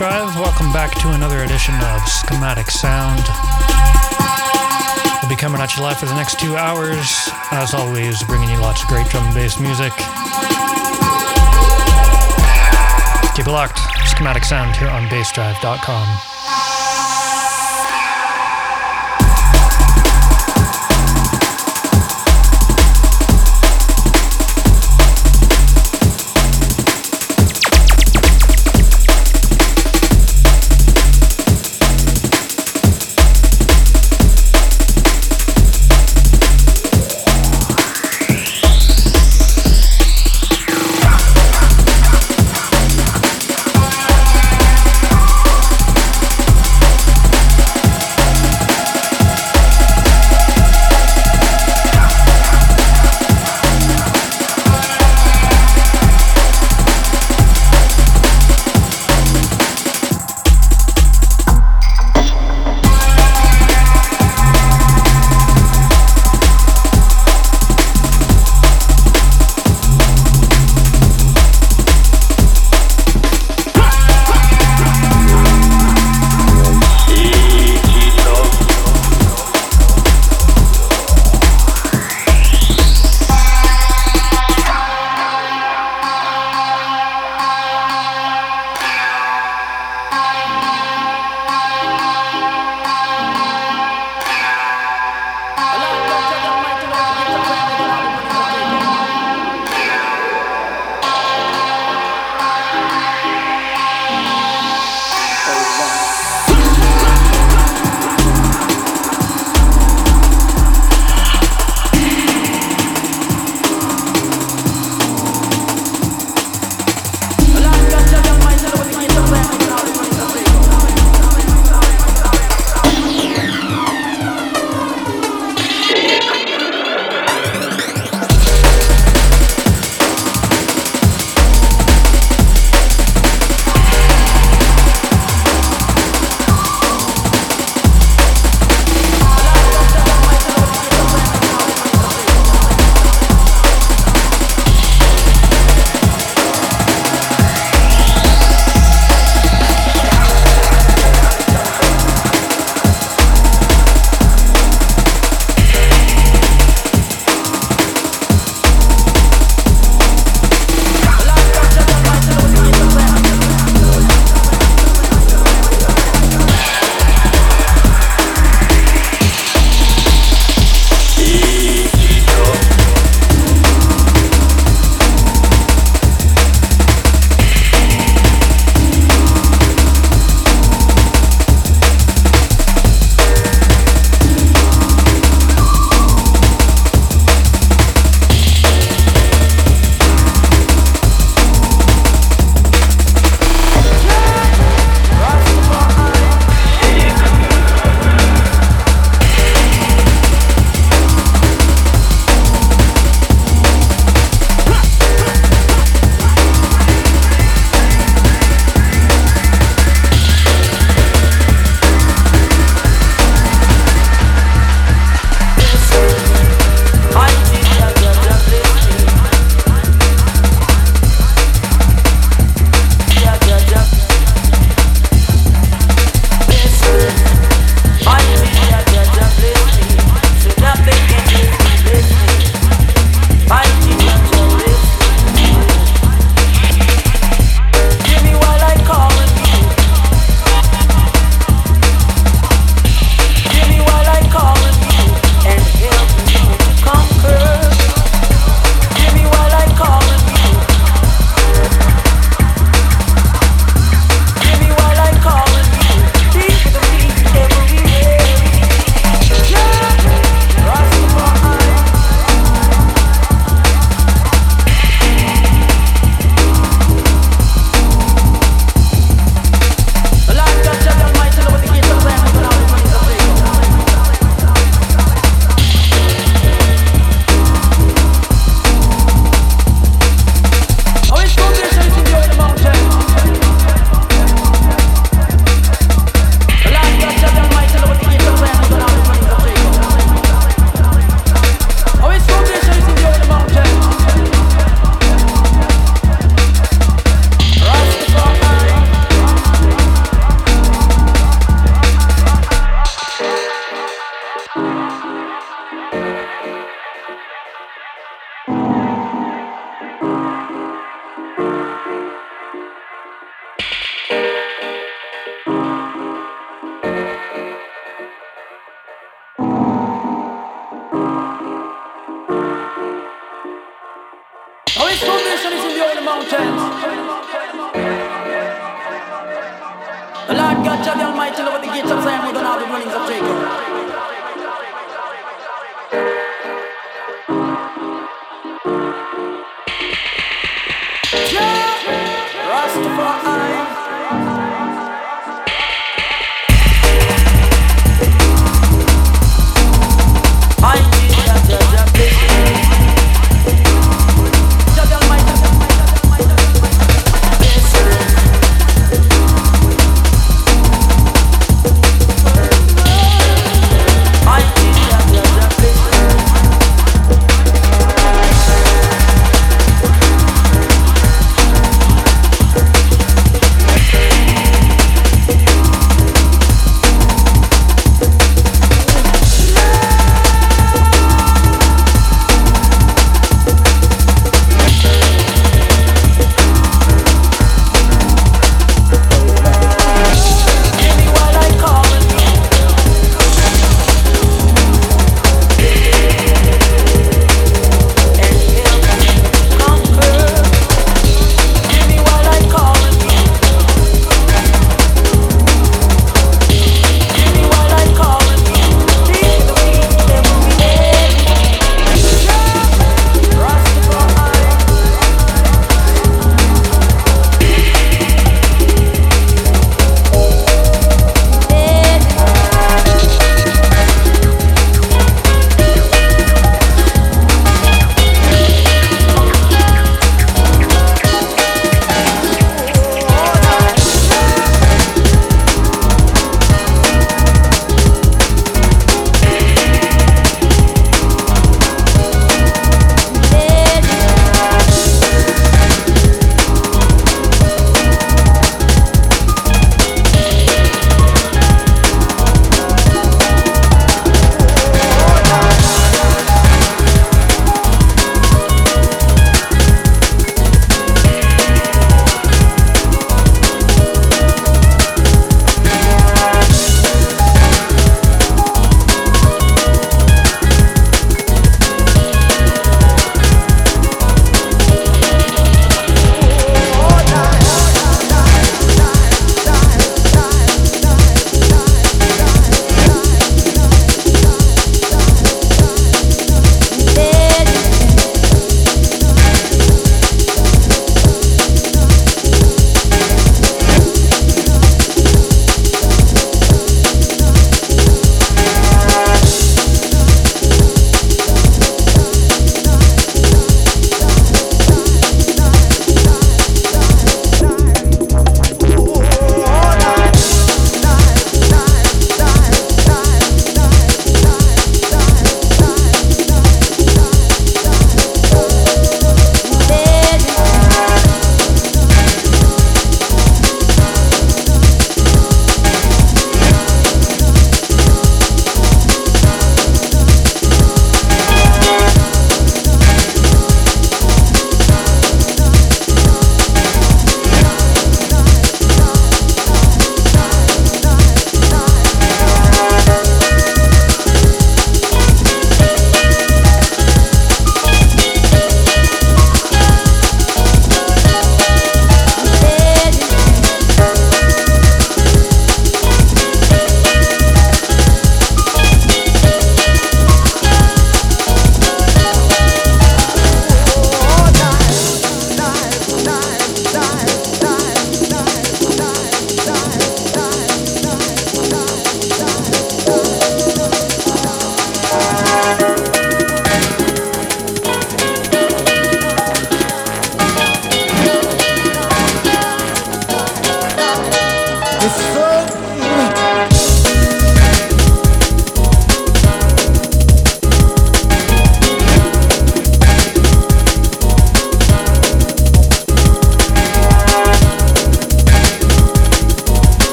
Drive. Welcome back to another edition of Schematic Sound. We'll be coming at you live for the next two hours. As always, bringing you lots of great drum and bass music. Keep it locked. Schematic Sound here on bassdrive.com.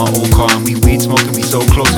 my old car and we weed smoking, we so close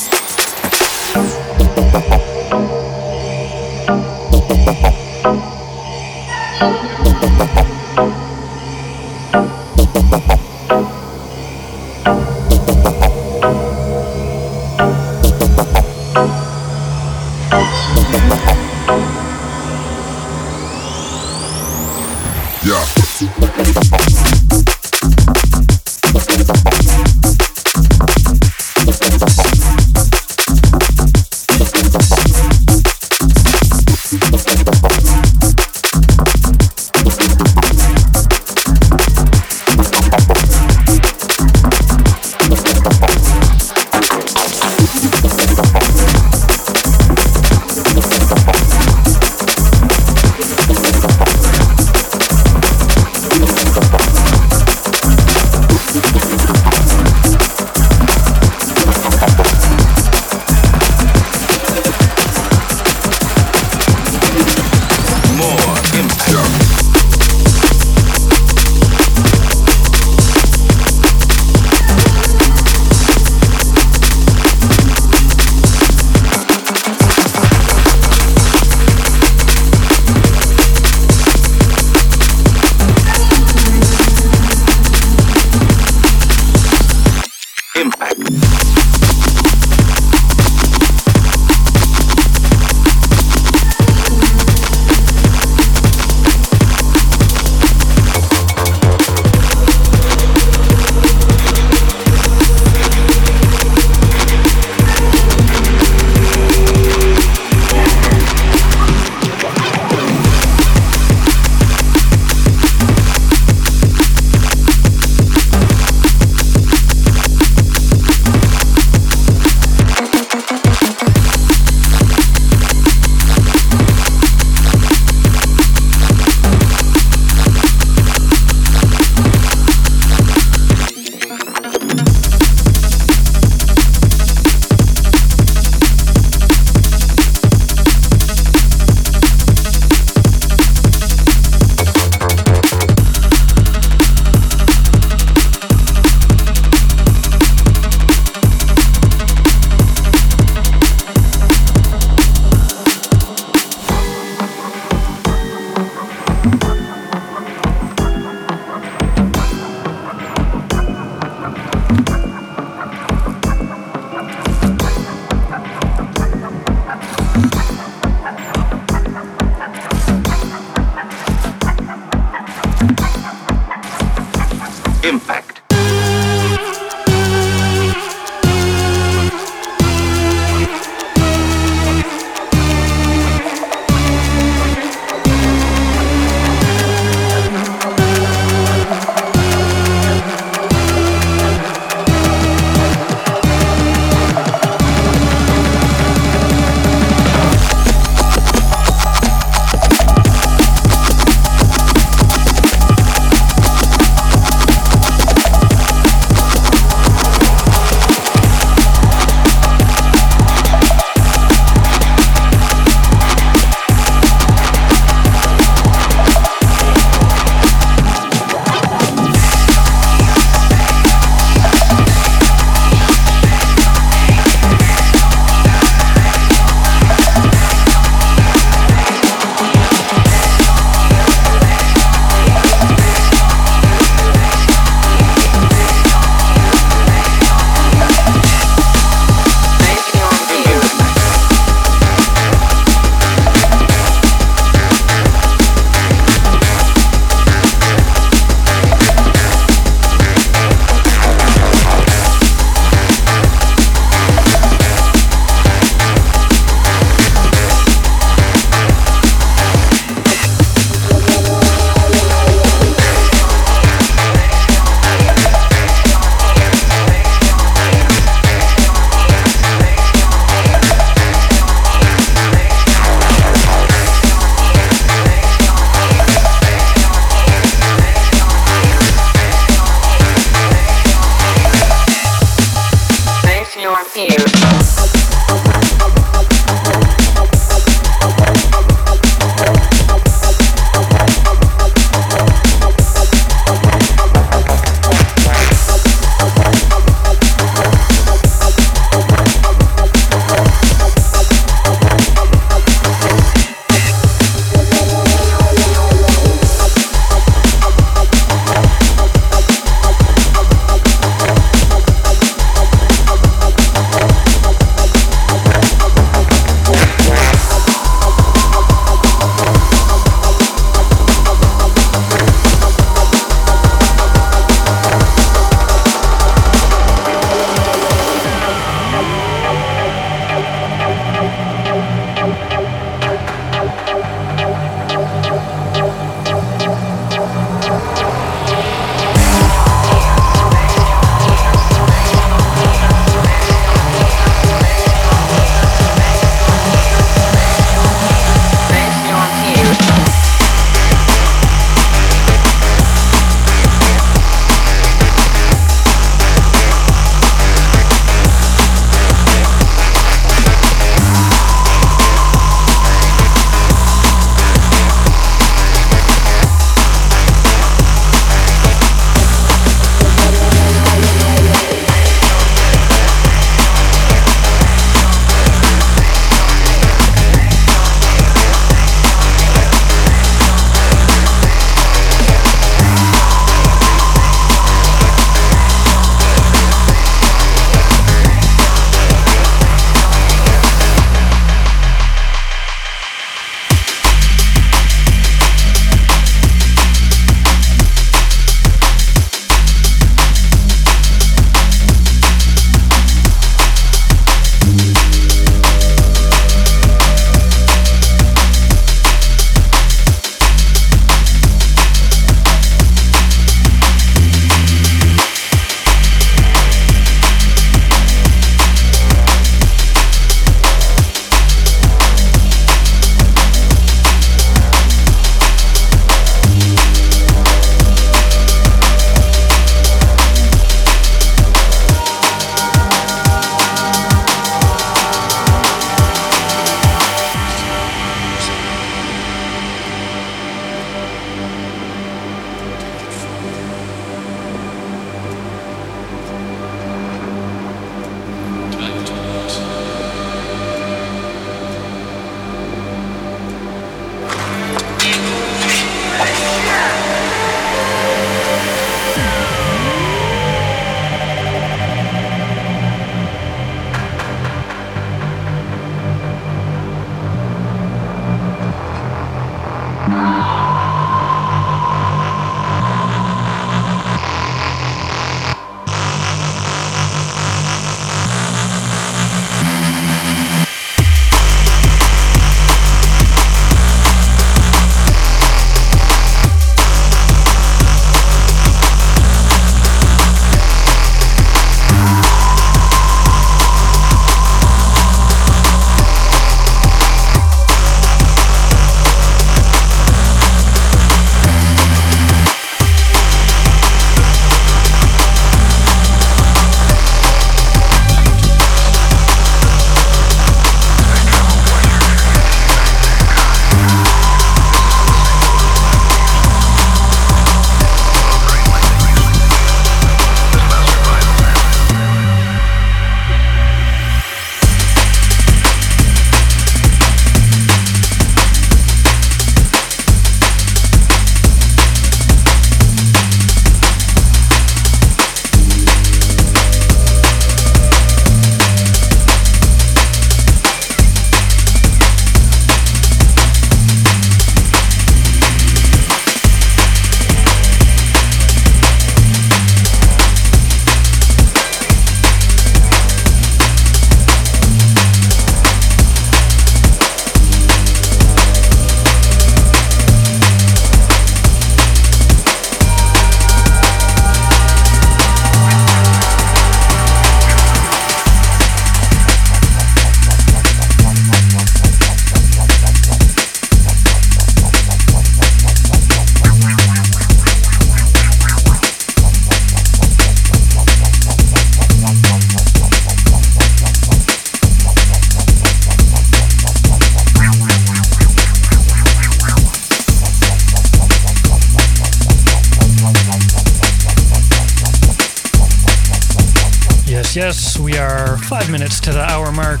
minutes to the hour mark.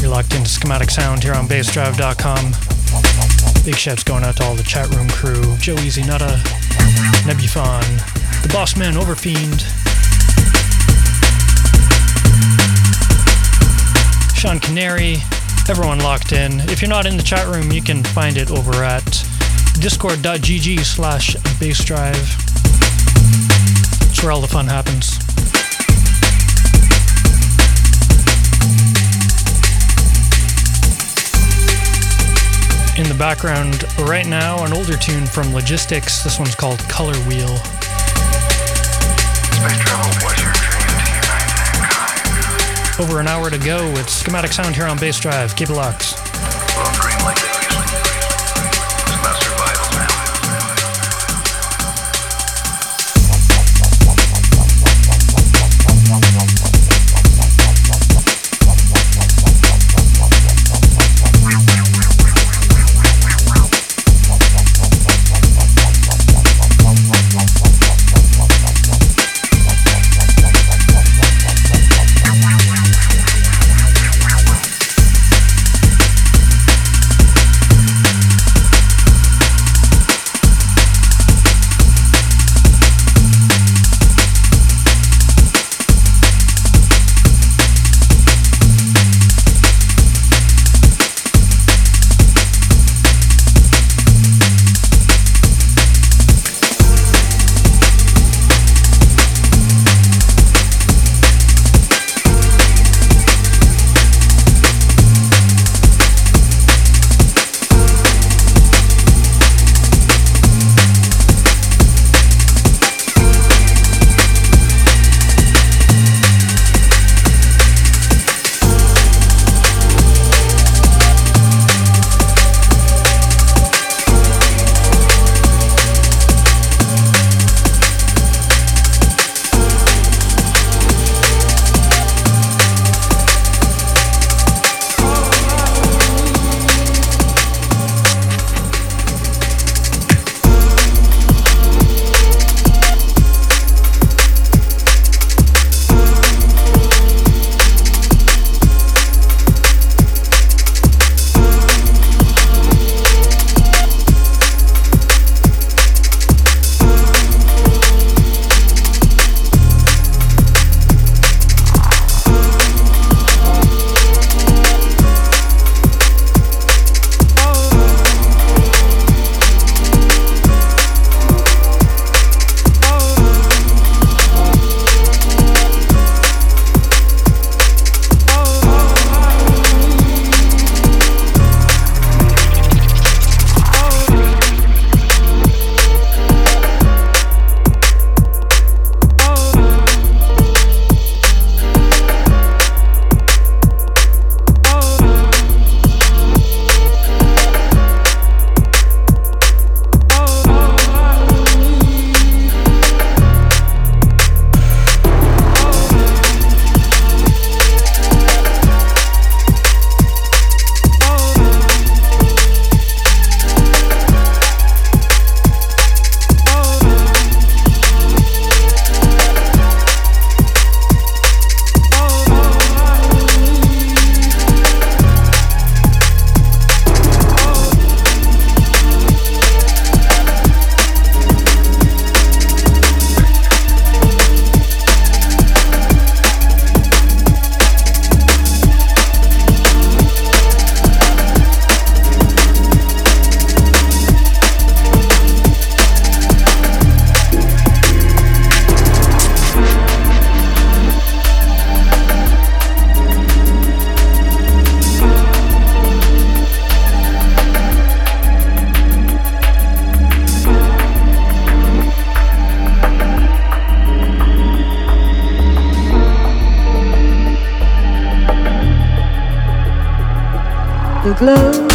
You're locked into Schematic Sound here on BassDrive.com. Big shouts going out to all the chat room crew Joe Easy Nutta, Nebufon, the Boss Man Overfiend, Sean Canary, everyone locked in. If you're not in the chat room, you can find it over at discord.gg slash bassdrive. It's where all the fun happens. In the background right now, an older tune from Logistics. This one's called Color Wheel. Over an hour to go with Schematic Sound here on Bass Drive. Keep it locked. glow.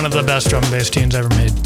One of the best drum and bass tunes ever made.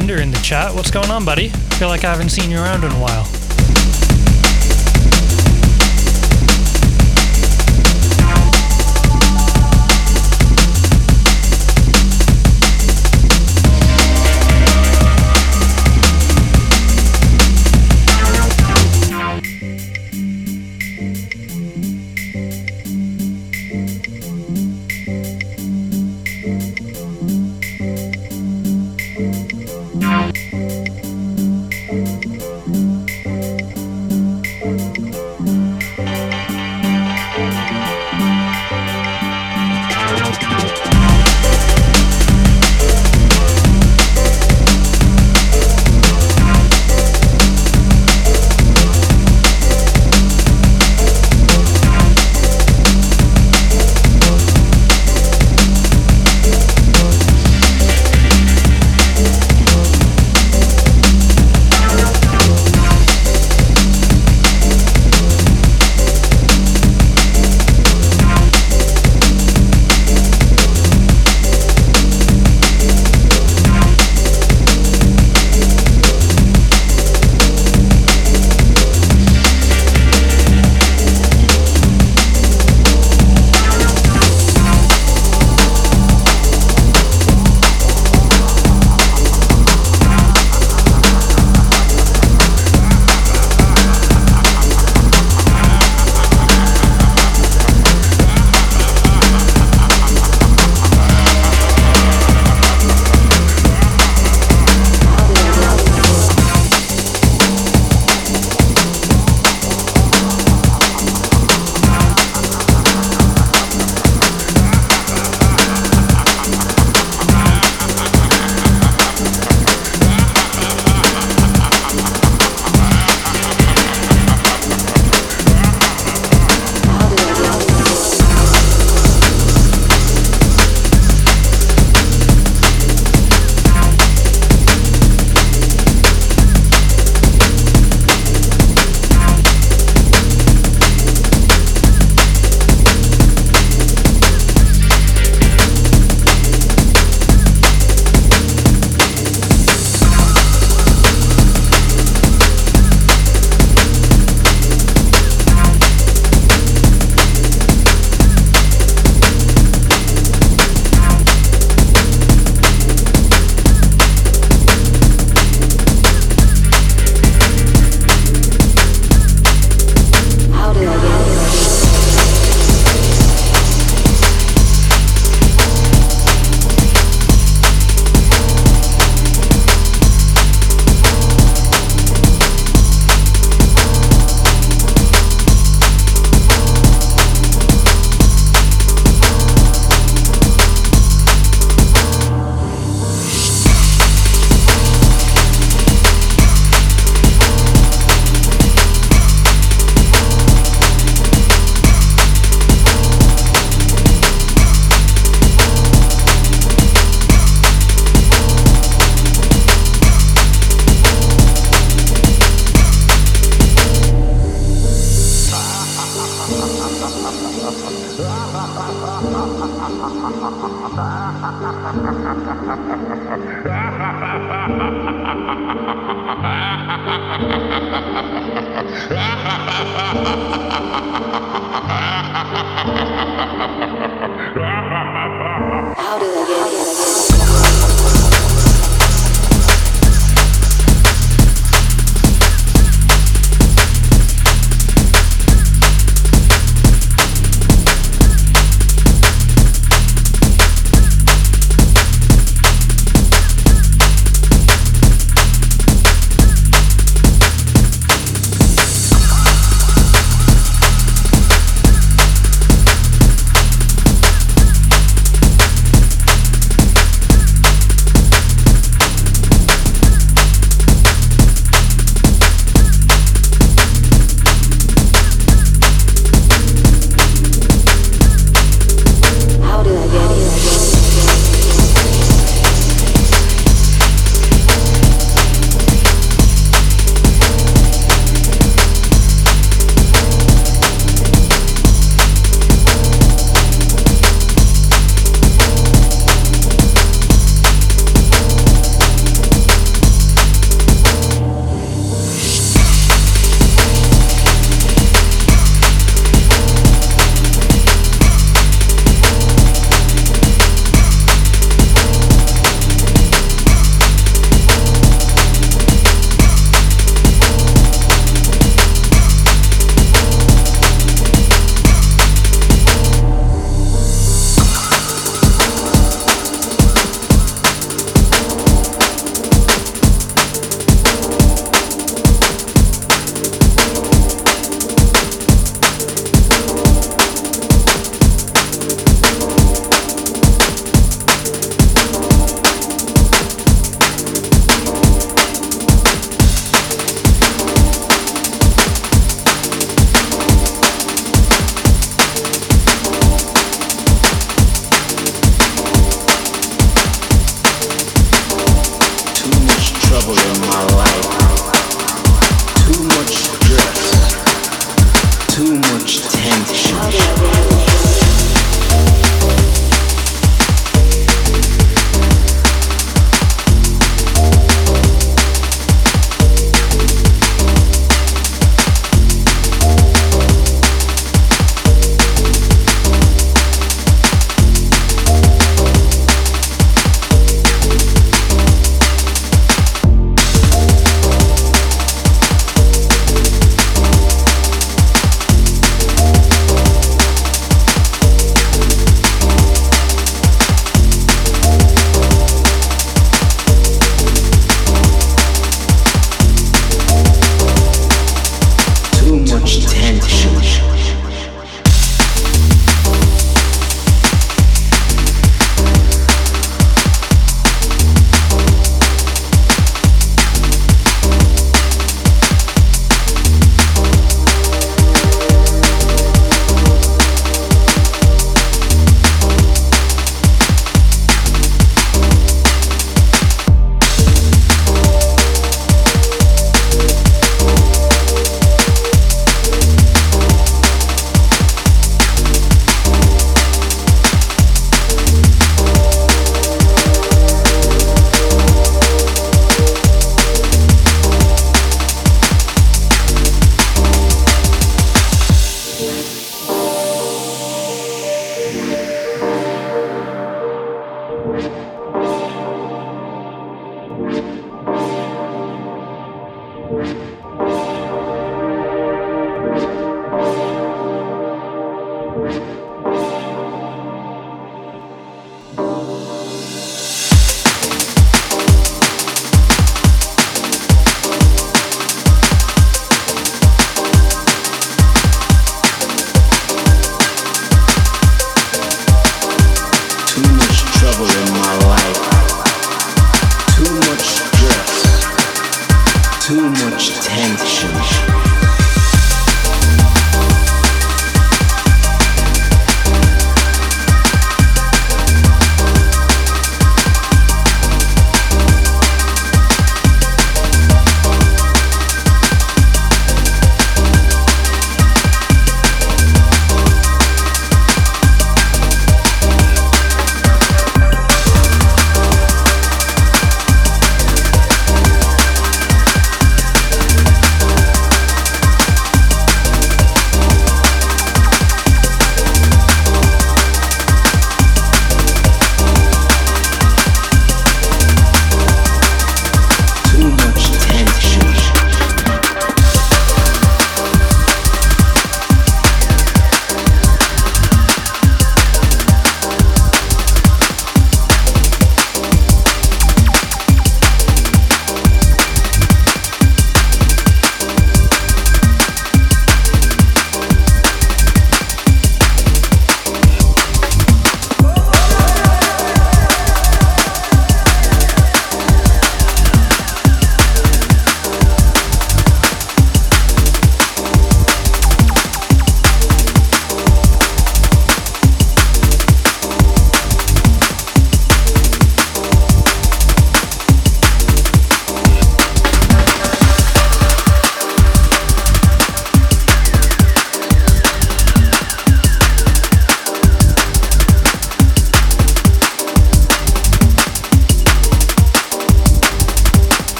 Bender in the chat. What's going on, buddy? Feel like I haven't seen you around in a while.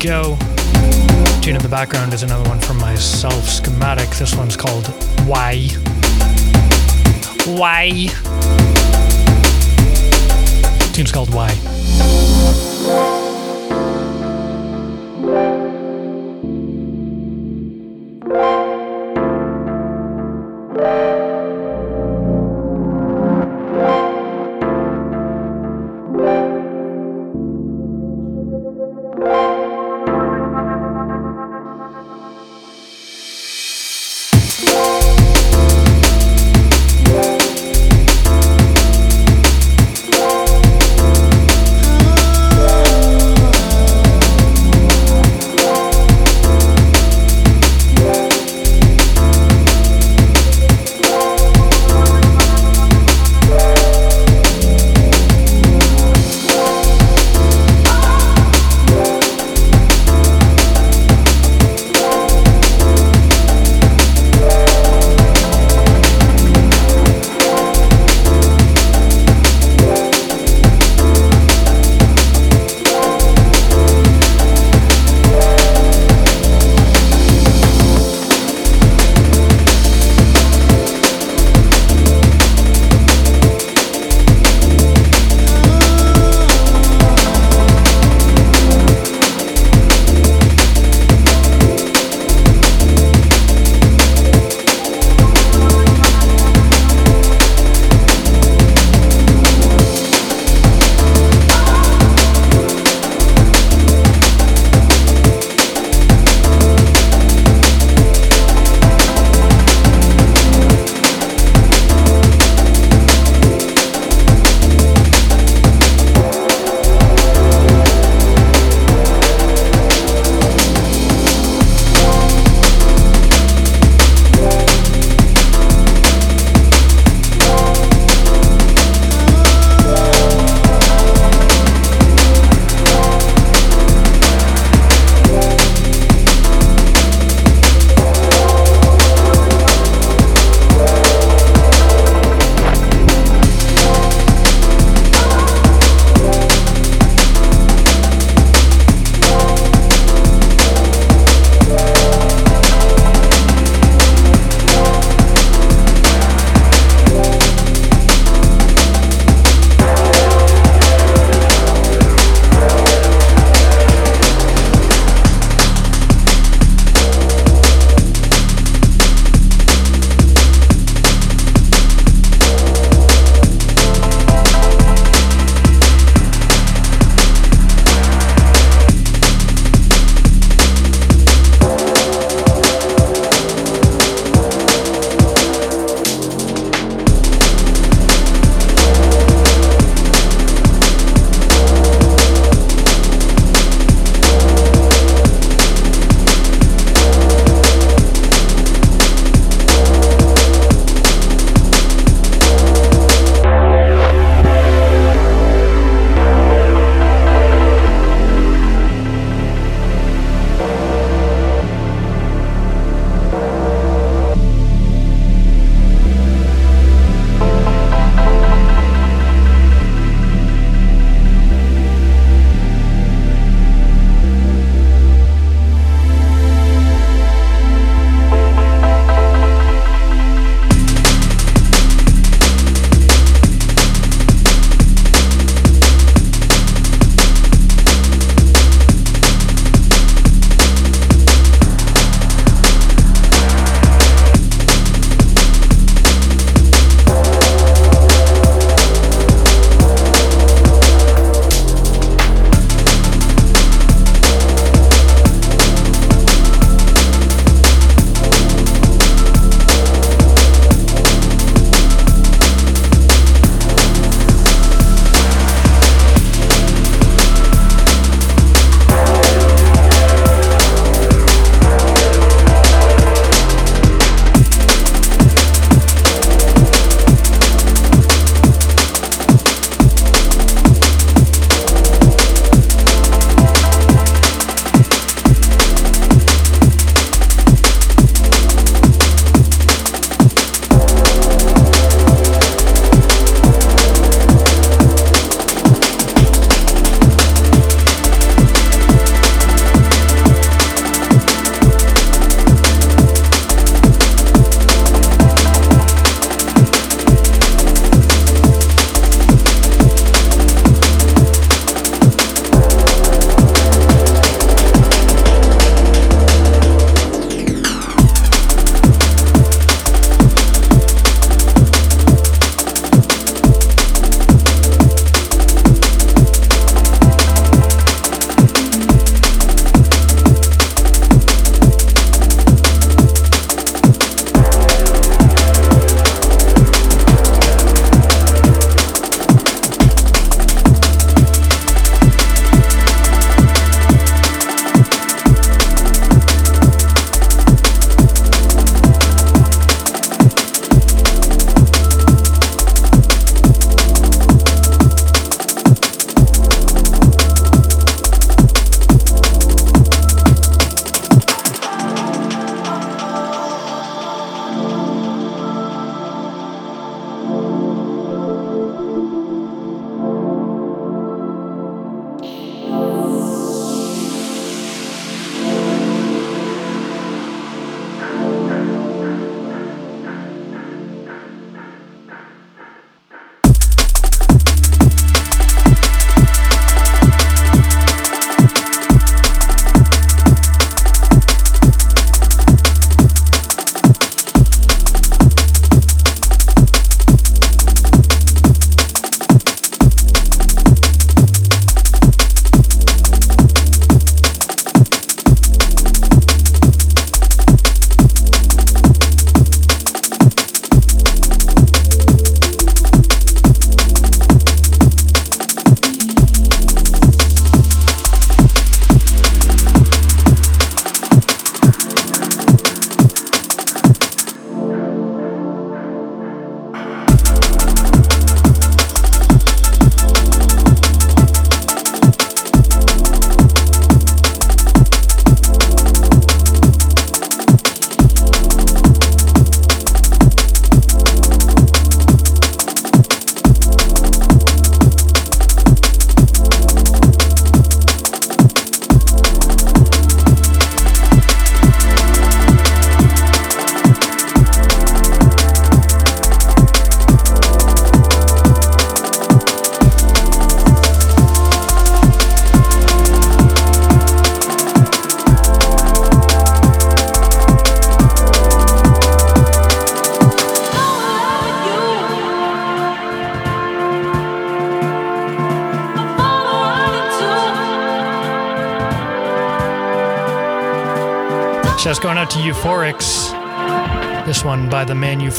Go.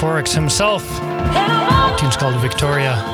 Euphorics himself. The tune's called Victoria.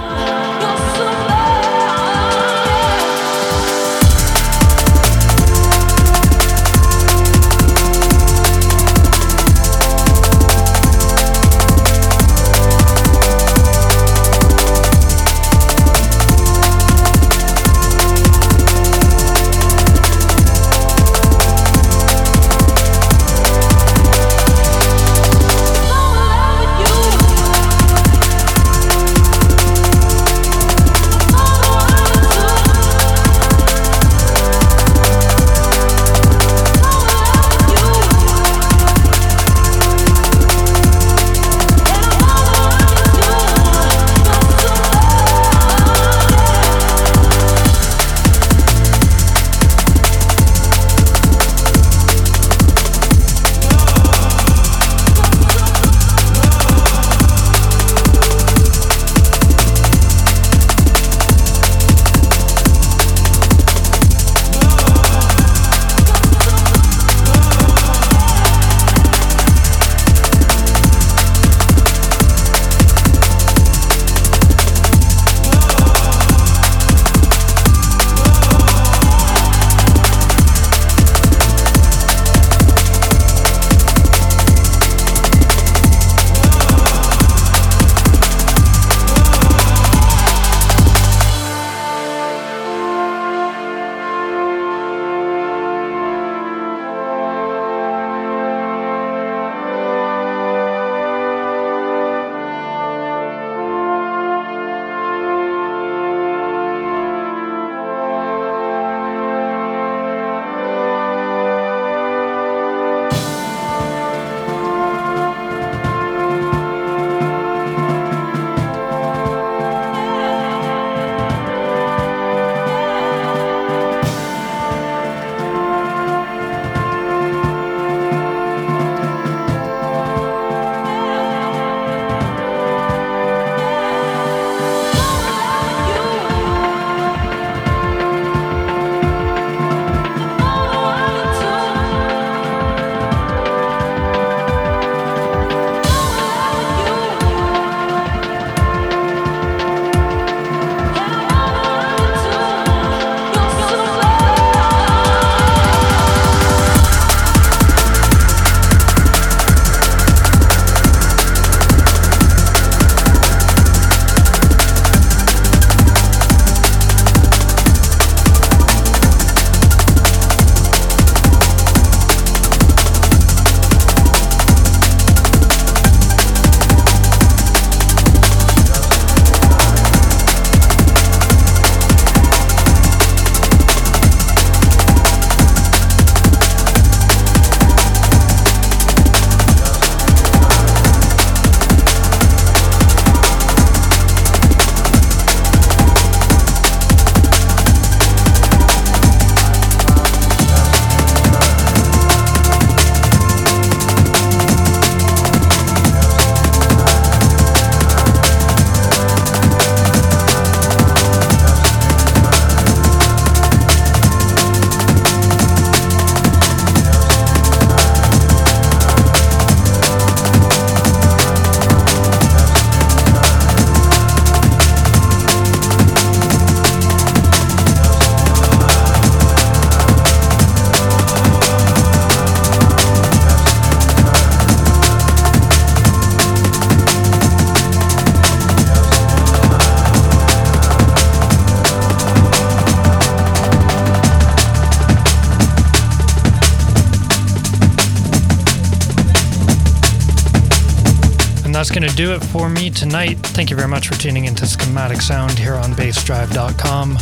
Do it for me tonight. Thank you very much for tuning into Schematic Sound here on bassdrive.com.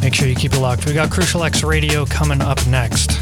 Make sure you keep it locked. We got Crucial X Radio coming up next.